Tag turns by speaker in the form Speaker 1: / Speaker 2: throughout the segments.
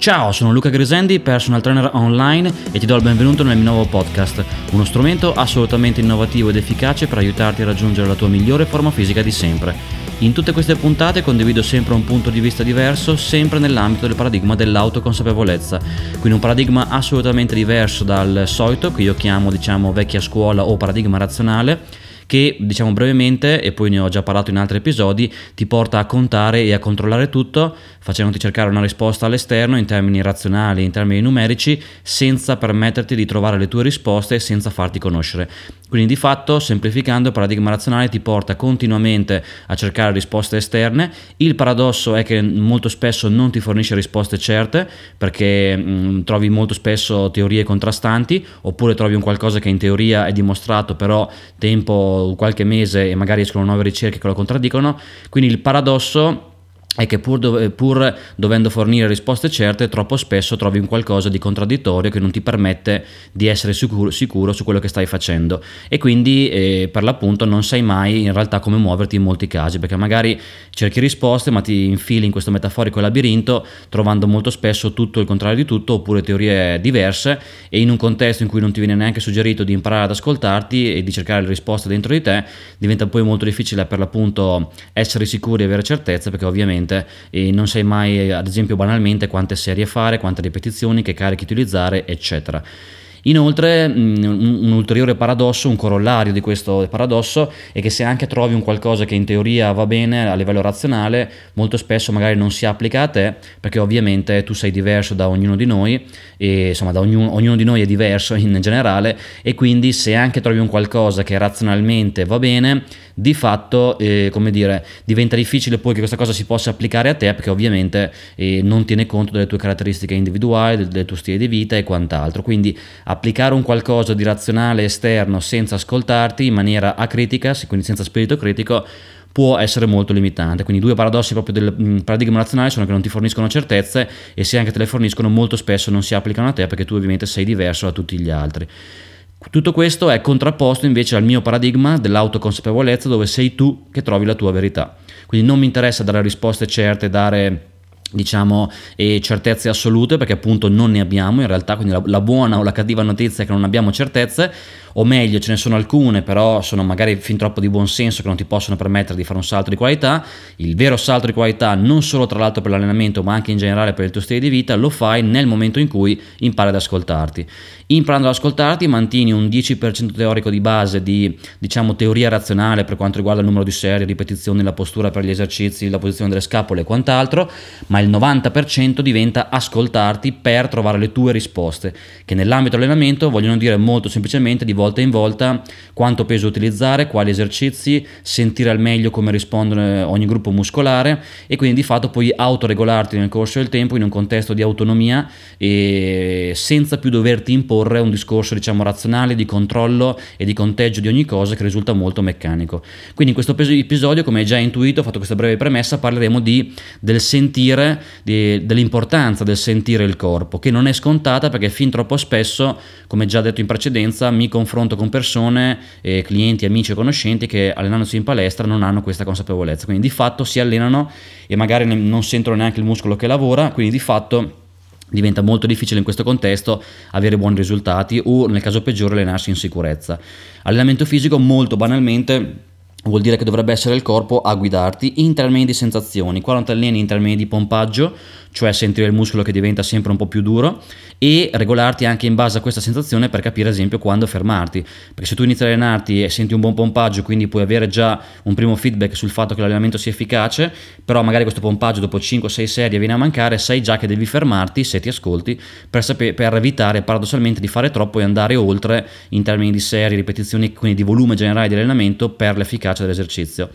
Speaker 1: Ciao, sono Luca Grisendi, personal trainer online e ti do il benvenuto nel mio nuovo podcast, uno strumento assolutamente innovativo ed efficace per aiutarti a raggiungere la tua migliore forma fisica di sempre. In tutte queste puntate condivido sempre un punto di vista diverso, sempre nell'ambito del paradigma dell'autoconsapevolezza, quindi un paradigma assolutamente diverso dal solito che io chiamo diciamo vecchia scuola o paradigma razionale che diciamo brevemente, e poi ne ho già parlato in altri episodi, ti porta a contare e a controllare tutto, facendoti cercare una risposta all'esterno in termini razionali, in termini numerici, senza permetterti di trovare le tue risposte e senza farti conoscere. Quindi di fatto, semplificando, il paradigma razionale ti porta continuamente a cercare risposte esterne. Il paradosso è che molto spesso non ti fornisce risposte certe perché mh, mm, trovi molto spesso teorie contrastanti oppure trovi un qualcosa che in teoria è dimostrato, però tempo qualche mese e magari escono nuove ricerche che lo contraddicono. Quindi il paradosso è che pur, dove, pur, dovendo fornire risposte certe, troppo spesso trovi un qualcosa di contraddittorio che non ti permette di essere sicuro, sicuro su quello che stai facendo. E quindi eh, per l'appunto non sai mai in realtà come muoverti in molti casi perché magari cerchi risposte ma ti infili in questo metaforico labirinto trovando molto spesso tutto il contrario di tutto oppure teorie diverse e in un contesto in cui non ti viene neanche suggerito di imparare ad ascoltarti e di cercare le risposte dentro di te diventa poi molto difficile per l'appunto essere sicuri e avere certezza perché ovviamente ovviamente e non sai mai ad esempio banalmente quante serie fare, quante ripetizioni, che carichi utilizzare eccetera. Inoltre mm, un, ulteriore paradosso, un corollario di questo paradosso è che se anche trovi un qualcosa che in teoria va bene a livello razionale, molto spesso magari non si applica a te perché ovviamente tu sei diverso da ognuno di noi e insomma ognuno, ognuno di noi è diverso in generale e quindi se anche trovi un qualcosa che razionalmente va bene, di fatto eh, come dire, diventa difficile poi che questa cosa si possa applicare a te perché ovviamente eh, non tiene conto delle tue caratteristiche individuali, del, del tuo stile di vita e quant'altro. Quindi applicare un qualcosa di razionale esterno senza ascoltarti in maniera acritica, quindi senza spirito critico, può essere molto limitante. Quindi due paradossi proprio del mm, paradigma razionale sono che non ti forniscono certezze e se anche te le forniscono molto spesso non si applicano a te perché tu ovviamente sei diverso da tutti gli altri. Tutto questo è contrapposto invece al mio paradigma dell'autoconsapevolezza dove sei tu che trovi la tua verità. Quindi non mi interessa dare risposte certe, dare diciamo certezze assolute perché appunto non ne abbiamo in realtà quindi la, la, buona o la cattiva notizia è che non abbiamo certezze o meglio ce ne sono alcune però sono magari fin troppo di buon senso che non ti possono permettere di fare un salto di qualità. Il vero salto di qualità non solo tra l'altro per l'allenamento ma anche in generale per il tuo stile di vita lo fai nel momento in cui impari ad ascoltarti. Imparando ad ascoltarti mantieni un 10% teorico di base di diciamo teoria razionale per quanto riguarda il numero di serie ripetizioni la postura per gli esercizi la posizione delle scapole e quant'altro ma il 90% diventa ascoltarti per trovare le tue risposte che nell'ambito dell'allenamento vogliono dire molto semplicemente di volta in volta quanto peso utilizzare, quali esercizi, sentire al meglio come risponde ogni gruppo muscolare e quindi di fatto puoi autoregolarti nel corso del tempo in un contesto di autonomia e senza più doverti imporre un discorso diciamo razionale di controllo e di conteggio di ogni cosa che risulta molto meccanico. Quindi in questo episodio, come hai già intuito, ho fatto questa breve premessa, parleremo di, del sentire, di, dell'importanza del sentire il corpo, che non è scontata perché fin troppo spesso, come già detto in precedenza, mi confronto confronto con persone, eh, clienti, amici o conoscenti che allenandosi in palestra non hanno questa consapevolezza, quindi di fatto si allenano e magari non sentono neanche il muscolo che lavora, quindi di fatto diventa molto difficile in questo contesto avere buoni risultati o nel caso peggiore allenarsi in sicurezza. Allenamento fisico molto banalmente vuol dire che dovrebbe essere il corpo a guidarti in termini di sensazioni. Quando ti alleni in termini di pompaggio, cioè sentire il muscolo che diventa sempre un po' più duro e regolarti anche in base a questa sensazione per capire ad esempio quando fermarti, perché se tu inizi a allenarti e senti un buon pompaggio, quindi puoi avere già un primo feedback sul fatto che l'allenamento sia efficace, però magari questo pompaggio dopo 5-6 serie viene a mancare, sai già che devi fermarti se ti ascolti per, sapere, per evitare paradossalmente di fare troppo e andare oltre in termini di serie, ripetizioni, quindi di volume generale di allenamento per l'efficacia dell'esercizio.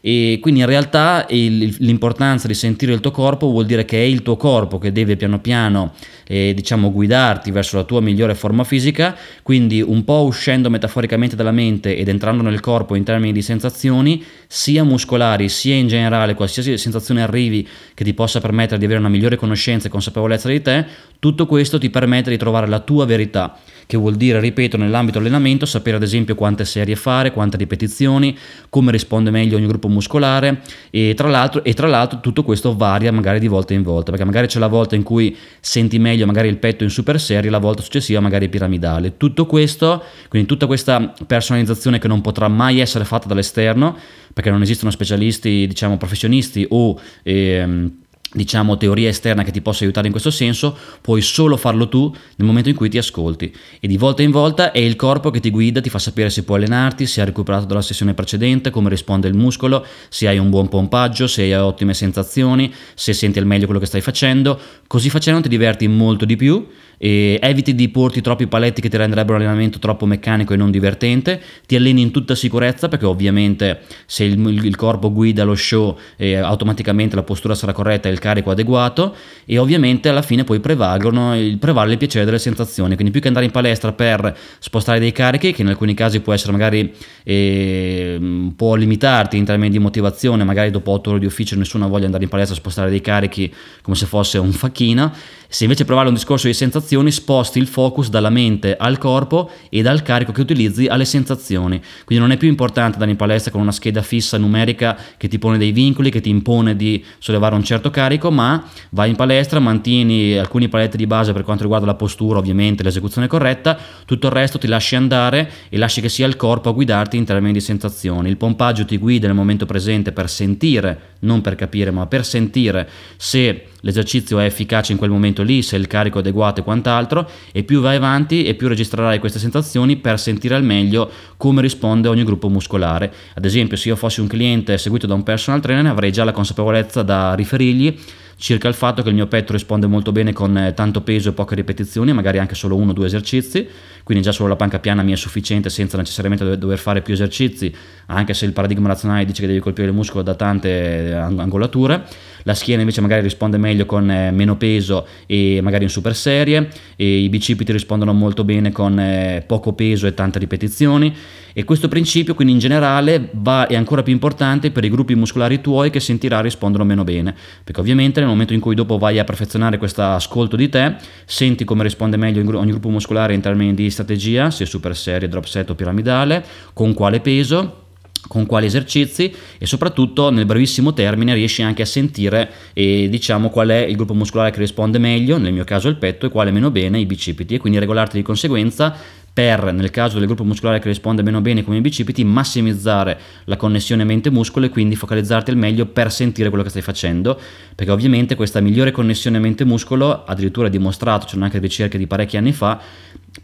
Speaker 1: E quindi in realtà il, l'importanza di sentire il tuo corpo vuol dire che è il tuo corpo che deve piano piano eh, diciamo guidarti verso la tua migliore forma fisica, quindi un po' uscendo metaforicamente dalla mente ed entrando nel corpo in termini di sensazioni, sia muscolari sia in generale, qualsiasi sensazione arrivi che ti possa permettere di avere una migliore conoscenza e consapevolezza di te, tutto questo ti permette di trovare la tua verità che vuol dire, ripeto, nell'ambito dell'allenamento sapere ad esempio quante serie fare, quante ripetizioni, come risponde meglio ogni gruppo muscolare e tra l'altro, e tra l'altro tutto questo varia magari di volta in volta, perché magari c'è la volta in cui senti meglio magari il petto in super serie, la volta successiva magari piramidale. Tutto questo, quindi tutta questa personalizzazione che non potrà mai essere fatta dall'esterno, perché non esistono specialisti, diciamo, professionisti o... Ehm, diciamo teoria esterna che ti possa aiutare in questo senso, puoi solo farlo tu nel momento in cui ti ascolti. E di volta in volta è il corpo che ti guida, ti fa sapere se puoi allenarti, se hai recuperato dalla sessione precedente, come risponde il muscolo, se hai un buon pompaggio, se hai ottime sensazioni, se senti al meglio quello che stai facendo, così facendo ti diverti molto di più e eviti di porti troppi paletti che ti renderebbero l'allenamento troppo meccanico e non divertente, ti alleni in tutta sicurezza perché ovviamente se il, il corpo guida lo show eh, automaticamente la postura sarà corretta e il carico adeguato e ovviamente alla fine poi prevalgono il, prevale il piacere delle sensazioni, quindi più che andare in palestra per spostare dei carichi che in alcuni casi può essere magari eh, può limitarti in termini di motivazione, magari dopo 8 ore di ufficio nessuno voglia andare in palestra a spostare dei carichi come se fosse un facchino, se invece provare un discorso di sensazioni, sposti il focus dalla mente al corpo e dal carico che utilizzi alle sensazioni. Quindi non è più importante andare in palestra con una scheda fissa numerica che ti pone dei vincoli, che ti impone di sollevare un certo carico, ma vai in palestra, mantieni alcuni paletti di base per quanto riguarda la postura, ovviamente l'esecuzione corretta, tutto il resto ti lasci andare e lasci che sia il corpo a guidarti in termini di sensazioni. Il pompaggio ti guida nel momento presente per sentire, non per capire, ma per sentire se l'esercizio è efficace in quel momento lì, se il carico è adeguato e quant'altro, e più vai avanti e più registrerai queste sensazioni per sentire al meglio come risponde ogni gruppo muscolare. Ad esempio, se io fossi un cliente seguito da un personal trainer, avrei già la consapevolezza da riferirgli circa il fatto che il mio petto risponde molto bene con eh, tanto peso e poche ripetizioni, magari anche solo uno o due esercizi, quindi già solo la panca piana mi è sufficiente senza necessariamente dover fare più esercizi, anche se il paradigma razionale dice che devi colpire il muscolo da tante eh, angolature. La schiena invece magari risponde meglio con eh, meno peso e magari in super serie, e i bicipiti rispondono molto bene con poco peso e tante ripetizioni. E questo principio quindi in generale va, è ancora più importante per i gruppi muscolari tuoi che sentirà rispondono meno bene, perché ovviamente nel momento in cui dopo vai a perfezionare questo ascolto di te, senti come risponde meglio ogni gruppo muscolare in termini di strategia, se super serie, drop set o piramidale, con quale peso con quali esercizi e soprattutto nel brevissimo termine riesci anche a sentire e diciamo qual è il gruppo muscolare che risponde meglio, nel mio caso il petto e quale meno bene i bicipiti. E quindi regolarti di conseguenza per, nel caso del gruppo muscolare che risponde meno bene come i bicipiti, massimizzare la connessione mente-muscolo e quindi focalizzarti al meglio per sentire quello che stai facendo, perché ovviamente questa migliore connessione mente-muscolo, addirittura dimostrato, c'erano anche ricerche di parecchi anni fa,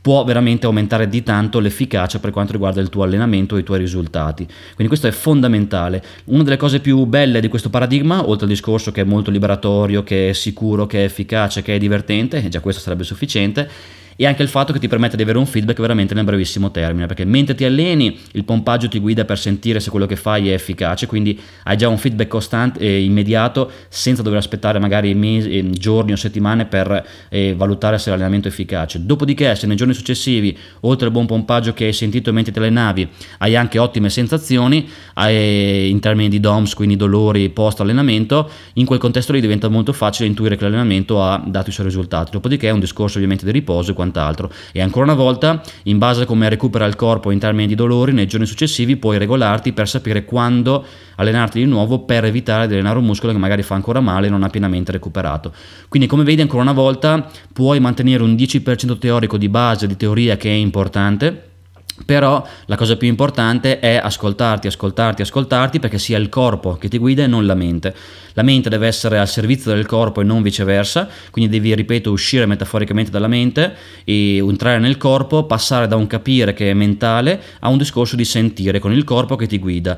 Speaker 1: può veramente aumentare di tanto l'efficacia per quanto riguarda il tuo allenamento e i tuoi risultati. Quindi questo è fondamentale. Una delle cose più belle di questo paradigma, oltre al discorso che è molto liberatorio, che è sicuro, che è efficace, che è divertente, e già questo sarebbe sufficiente, e anche il fatto che ti permette di avere un feedback veramente nel brevissimo termine, perché mentre ti alleni il pompaggio ti guida per sentire se quello che fai è efficace, quindi hai già un feedback costante e immediato senza dover aspettare magari mesi, eh, giorni o settimane per eh, valutare se l'allenamento è efficace. Dopodiché se nei giorni successivi, oltre al buon pompaggio che hai sentito mentre te allenavi, hai anche ottime sensazioni hai, in termini di DOMS, quindi dolori post allenamento, in quel contesto lì diventa molto facile intuire che l'allenamento ha dato i suoi risultati. Dopodiché è un discorso ovviamente di riposo quant'altro. E ancora una volta, in base a come recupera il corpo in termini di dolori, nei giorni successivi puoi regolarti per sapere quando allenarti di nuovo per evitare di allenare un muscolo che magari fa ancora male e non ha pienamente recuperato. Quindi come vedi ancora una volta puoi mantenere un 10% teorico di base, di teoria che è importante però la cosa più importante è ascoltarti, ascoltarti, ascoltarti perché sia il corpo che ti guida e non la mente. La mente deve essere al servizio del corpo e non viceversa, quindi devi, ripeto, uscire metaforicamente dalla mente e entrare nel corpo, passare da un capire che è mentale a un discorso di sentire con il corpo che ti guida.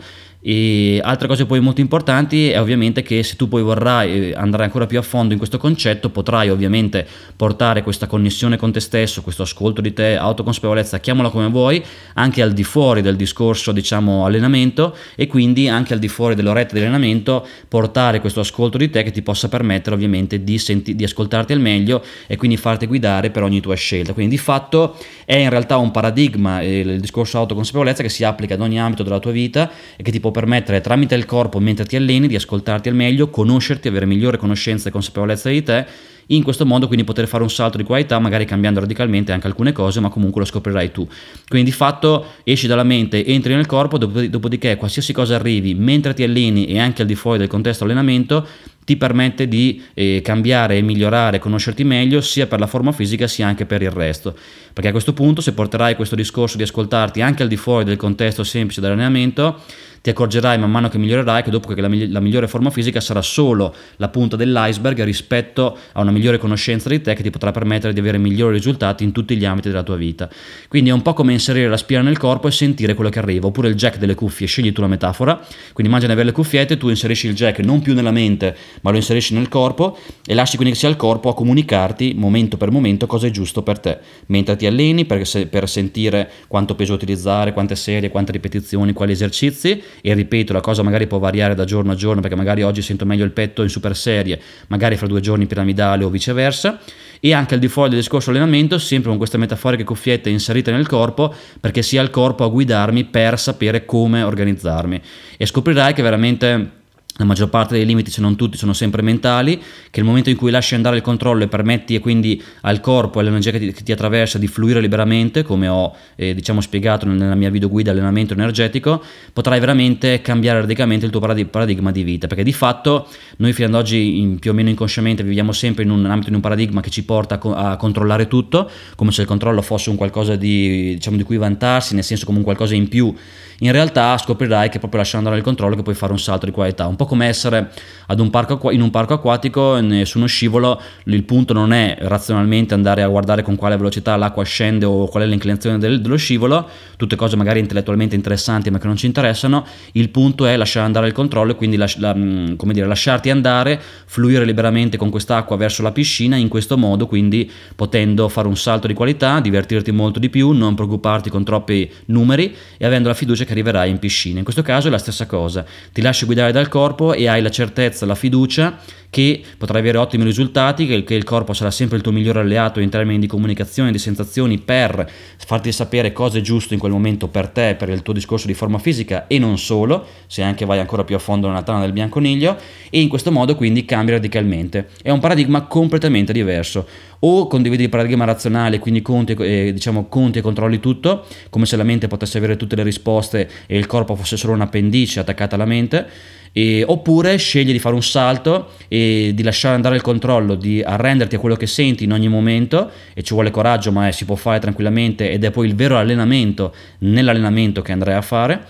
Speaker 1: E altre cose poi molto importanti è ovviamente che se tu poi vorrai eh, andare ancora più a fondo in questo concetto, potrai ovviamente portare questa connessione con te stesso, questo ascolto di te, autoconsapevolezza, chiamala come vuoi, anche al di fuori del discorso, diciamo, allenamento e quindi anche al di fuori dell'oretta di allenamento portare questo ascolto di te che ti possa permettere ovviamente di, senti- di ascoltarti al meglio e quindi farti guidare per ogni tua scelta. Quindi di fatto è in realtà un paradigma, eh, il discorso autoconsapevolezza che si applica ad ogni ambito della tua vita e che ti può permettere tramite il corpo mentre ti alleni di ascoltarti al meglio, conoscerti, avere migliore conoscenza e consapevolezza di te in questo modo quindi poter fare un salto di qualità, magari cambiando radicalmente anche alcune cose, ma comunque lo scoprirai tu. Quindi di fatto esci dalla mente, entri nel corpo, dopodiché qualsiasi cosa arrivi mentre ti alleni e anche al di fuori del contesto allenamento, ti permette di eh, cambiare e migliorare, conoscerti meglio sia per la forma fisica sia anche per il resto. Perché a questo punto se porterai questo discorso di ascoltarti anche al di fuori del contesto semplice dell'allenamento, ti accorgerai man mano che migliorerai che dopo che la, la, migliore forma fisica sarà solo la punta dell'iceberg rispetto a una migliore conoscenza di te che ti potrà permettere di avere migliori risultati in tutti gli ambiti della tua vita. Quindi è un po' come inserire la spina nel corpo e sentire quello che arriva, oppure il jack delle cuffie, scegli tu la metafora, quindi immagina di avere le cuffiette, tu inserisci il jack non più nella mente ma lo inserisci nel corpo e lasci quindi che sia il corpo a comunicarti momento per momento cosa è giusto per te, mentre ti alleni per, se, per sentire quanto peso utilizzare, quante serie, quante ripetizioni, quali esercizi. E ripeto la cosa magari può variare da giorno a giorno perché magari oggi sento meglio il petto in super serie, magari fra due giorni piramidale o viceversa. E anche al di fuori del discorso allenamento sempre con queste metaforiche cuffiette inserite nel corpo perché sia il corpo a guidarmi per sapere come organizzarmi. E scoprirai che veramente la maggior parte dei limiti, se non tutti, sono sempre mentali, che il momento in cui lasci andare il controllo e permetti e quindi al corpo e all'energia che ti, che ti attraversa di fluire liberamente, come ho eh, diciamo spiegato nella mia video guida allenamento energetico, potrai veramente cambiare radicalmente il tuo paradigma di vita, perché di fatto noi fino ad oggi in, più o meno inconsciamente viviamo sempre in un ambito, in un paradigma che ci porta a, a controllare tutto, come se il controllo fosse un qualcosa di, diciamo, di cui vantarsi, nel senso come un qualcosa in più. In realtà scoprirai che proprio lasciando andare il controllo che puoi fare un salto di qualità, un po' come essere un parco, in un parco acquatico su uno scivolo, il punto non è razionalmente andare a guardare con quale velocità l'acqua scende o qual è l'inclinazione del, dello scivolo, tutte cose magari intellettualmente interessanti ma che non ci interessano, il punto è lasciare andare il controllo e quindi las- la, mm, dire, lasciarti andare, fluire liberamente con quest'acqua verso la piscina, in questo modo quindi potendo fare un salto di qualità, divertirti molto di più, non preoccuparti con troppi numeri e avendo la fiducia che arriverai in piscina. In questo caso è la stessa cosa, ti lasci guidare dal corpo e hai la certezza, la fiducia che potrai avere ottimi risultati, che, che il corpo sarà sempre il tuo migliore alleato in termini di comunicazione, di sensazioni, per farti sapere cosa è giusto in quel momento per te, per il tuo discorso di forma fisica e non solo, se anche vai ancora più a fondo nella tana del bianconiglio, e in questo modo quindi cambi radicalmente. È un paradigma completamente diverso. O condividi il paradigma razionale, quindi conti, eh, diciamo, conti e controlli tutto, come se la mente potesse avere tutte le risposte e il corpo fosse solo un appendice attaccata alla mente, e, oppure scegli di fare un salto e di lasciare andare il controllo, di arrenderti a quello che senti in ogni momento e ci vuole coraggio ma si può fare tranquillamente ed è poi il vero allenamento nell'allenamento che andrai a fare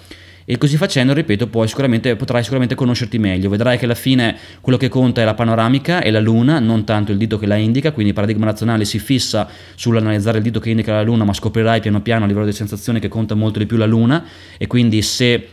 Speaker 1: e così facendo, ripeto, sicuramente, potrai sicuramente conoscerti meglio. Vedrai che alla fine quello che conta è la panoramica e la luna, non tanto il dito che la indica, quindi il paradigma razionale si fissa sull'analizzare il dito che indica la luna, ma scoprirai piano piano a livello di sensazione che conta molto di più la luna e quindi se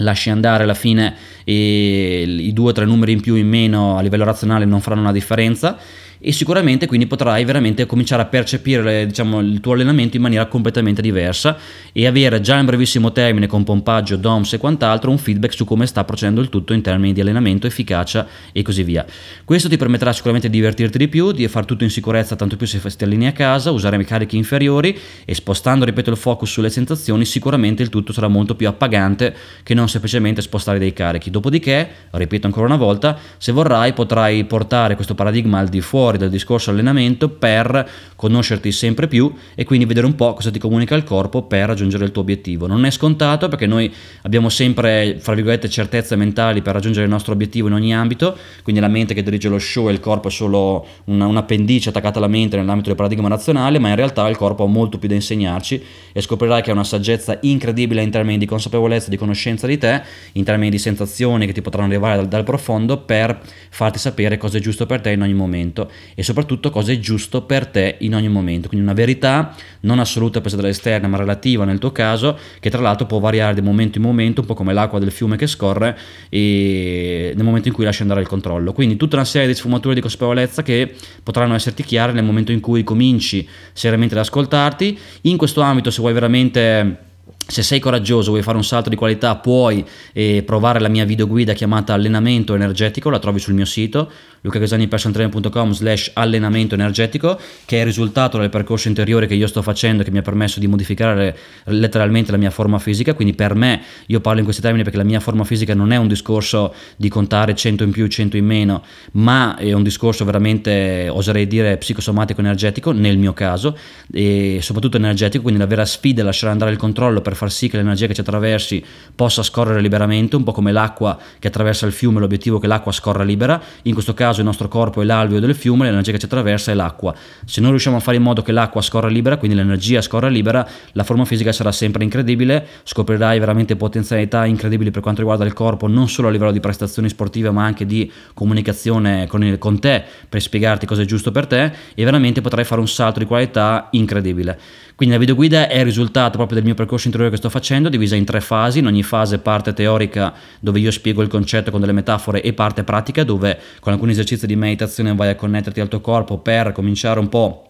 Speaker 1: lasci andare alla fine e i due o tre numeri in più in meno a livello razionale non faranno una differenza e sicuramente quindi potrai veramente cominciare a percepire diciamo, il tuo allenamento in maniera completamente diversa e avere già in brevissimo termine con pompaggio, DOMS e quant'altro un feedback su come sta procedendo il tutto in termini di allenamento, efficacia e così via. Questo ti permetterà sicuramente di divertirti di più, di fare tutto in sicurezza tanto più se ti alleni a casa, usare carichi inferiori e spostando, ripeto, il focus sulle sensazioni sicuramente il tutto sarà molto più appagante che non semplicemente spostare dei carichi. Dopodiché, ripeto ancora una volta, se vorrai potrai portare questo paradigma al di fuori fuori dal discorso allenamento per conoscerti sempre più e quindi vedere un po' cosa ti comunica il corpo per raggiungere il tuo obiettivo. Non è scontato perché noi abbiamo sempre, fra virgolette, certezze mentali per raggiungere il nostro obiettivo in ogni ambito, quindi la mente che dirige lo show e il corpo è solo una, un appendice attaccata alla mente nell'ambito del paradigma razionale, ma in realtà il corpo ha molto più da insegnarci e scoprirai che ha una saggezza incredibile in termini di consapevolezza, di conoscenza di te, in termini di sensazioni che ti potranno arrivare dal, dal profondo per farti sapere cosa è giusto per te in ogni momento e soprattutto cosa è giusto per te in ogni momento. Quindi una verità non assoluta presa dall'esterno, ma relativa nel tuo caso, che tra l'altro può variare di momento in momento, un po' come l'acqua del fiume che scorre, e nel momento in cui lasci andare il controllo. Quindi tutta una serie di sfumature di consapevolezza che potranno esserti chiare nel momento in cui cominci seriamente ad ascoltarti. In questo ambito, se vuoi veramente se sei coraggioso, vuoi fare un salto di qualità, puoi eh, provare la mia videoguida chiamata Allenamento Energetico, la trovi sul mio sito lucagasanipersontrainer.com slash allenamento energetico che è il risultato del percorso interiore che io sto facendo che mi ha permesso di modificare letteralmente la mia forma fisica. Quindi per me io parlo in questi termini perché la mia forma fisica non è un discorso di contare 100 in più 100 in meno ma è un discorso veramente oserei dire psicosomatico energetico nel mio caso e soprattutto energetico quindi la vera sfida è lasciare andare il controllo per far sì che l'energia che ci attraversi possa scorrere liberamente un po' come l'acqua che attraversa il fiume l'obiettivo è che l'acqua scorra libera in questo caso il nostro corpo è l'alveo del fiume, l'energia che ci attraversa è l'acqua. Se noi riusciamo a fare in modo che l'acqua scorra libera, quindi l'energia scorra libera, la forma fisica sarà sempre incredibile, scoprirai veramente potenzialità incredibili per quanto riguarda il corpo, non solo a livello di prestazioni sportive, ma anche di comunicazione con, il, con te per spiegarti cosa è giusto per te e veramente potrai fare un salto di qualità incredibile. Quindi la videoguida è il risultato proprio del mio percorso interiore che sto facendo, divisa in tre fasi, in ogni fase parte teorica dove io spiego il concetto con delle metafore e parte pratica dove con alcuni esercizi di meditazione vai a connetterti al tuo corpo per cominciare un po'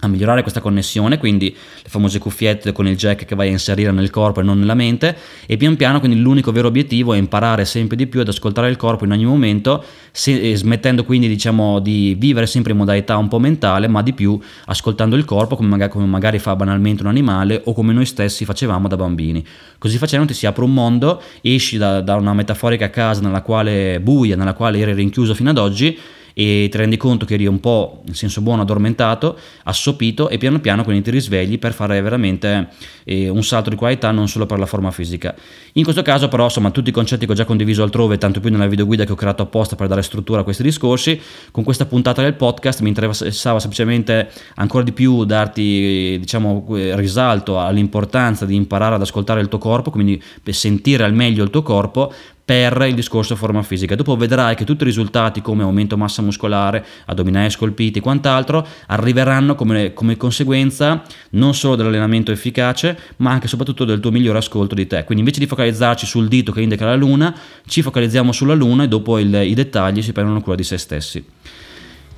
Speaker 1: a migliorare questa connessione, quindi le famose cuffiette con il jack che vai a inserire nel corpo e non nella mente e pian piano quindi l'unico vero obiettivo è imparare sempre di più ad ascoltare il corpo in ogni momento, se, smettendo quindi diciamo di vivere sempre in modalità un po' mentale, ma di più ascoltando il corpo come magari, come magari fa banalmente un animale o come noi stessi facevamo da bambini. Così facendo ti si apre un mondo, esci da, da una metaforica casa nella quale buia, nella quale eri rinchiuso fino ad oggi e ti rendi conto che eri un po' in senso buono addormentato, assopito e piano piano quindi ti risvegli per fare veramente eh, un salto di qualità non solo per la forma fisica. In questo caso però insomma tutti i concetti che ho già condiviso altrove, tanto più nella videoguida che ho creato apposta per dare struttura a questi discorsi, con questa puntata del podcast mi interessava semplicemente ancora di più darti diciamo risalto all'importanza di imparare ad ascoltare il tuo corpo, quindi per sentire al meglio il tuo corpo per il discorso forma fisica. Dopo vedrai che tutti i risultati come aumento massa muscolare, addominali scolpiti e quant'altro arriveranno come, come conseguenza non solo dell'allenamento efficace, ma anche e soprattutto del tuo migliore ascolto di te. Quindi invece di focalizzarci sul dito che indica la luna, ci focalizziamo sulla luna e dopo il, i dettagli si prendono cura di se stessi.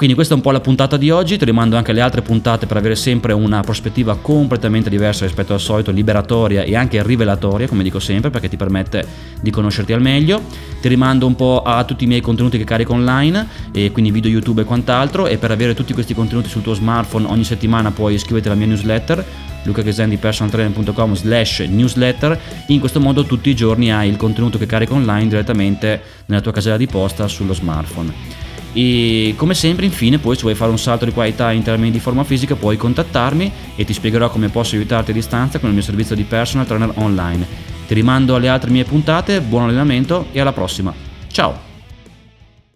Speaker 1: Quindi questa è un po' la puntata di oggi, ti rimando anche alle altre puntate per avere sempre una prospettiva completamente diversa rispetto al solito, liberatoria e anche rivelatoria, come dico sempre, perché ti permette di conoscerti al meglio. Ti rimando un po' a tutti i miei contenuti che carico online, quindi video YouTube e quant'altro, e per avere tutti questi contenuti sul tuo smartphone ogni settimana puoi iscriverti alla mia newsletter lucachesendipersonaltrainer.com slash newsletter in questo modo tutti i giorni hai il contenuto che carico online direttamente nella tua casella di posta sullo smartphone e come sempre infine poi se vuoi fare un salto di qualità in termini di forma fisica puoi contattarmi e ti spiegherò come posso aiutarti a distanza con il mio servizio di personal trainer online. Ti rimando alle altre mie puntate, buon allenamento e alla prossima. Ciao!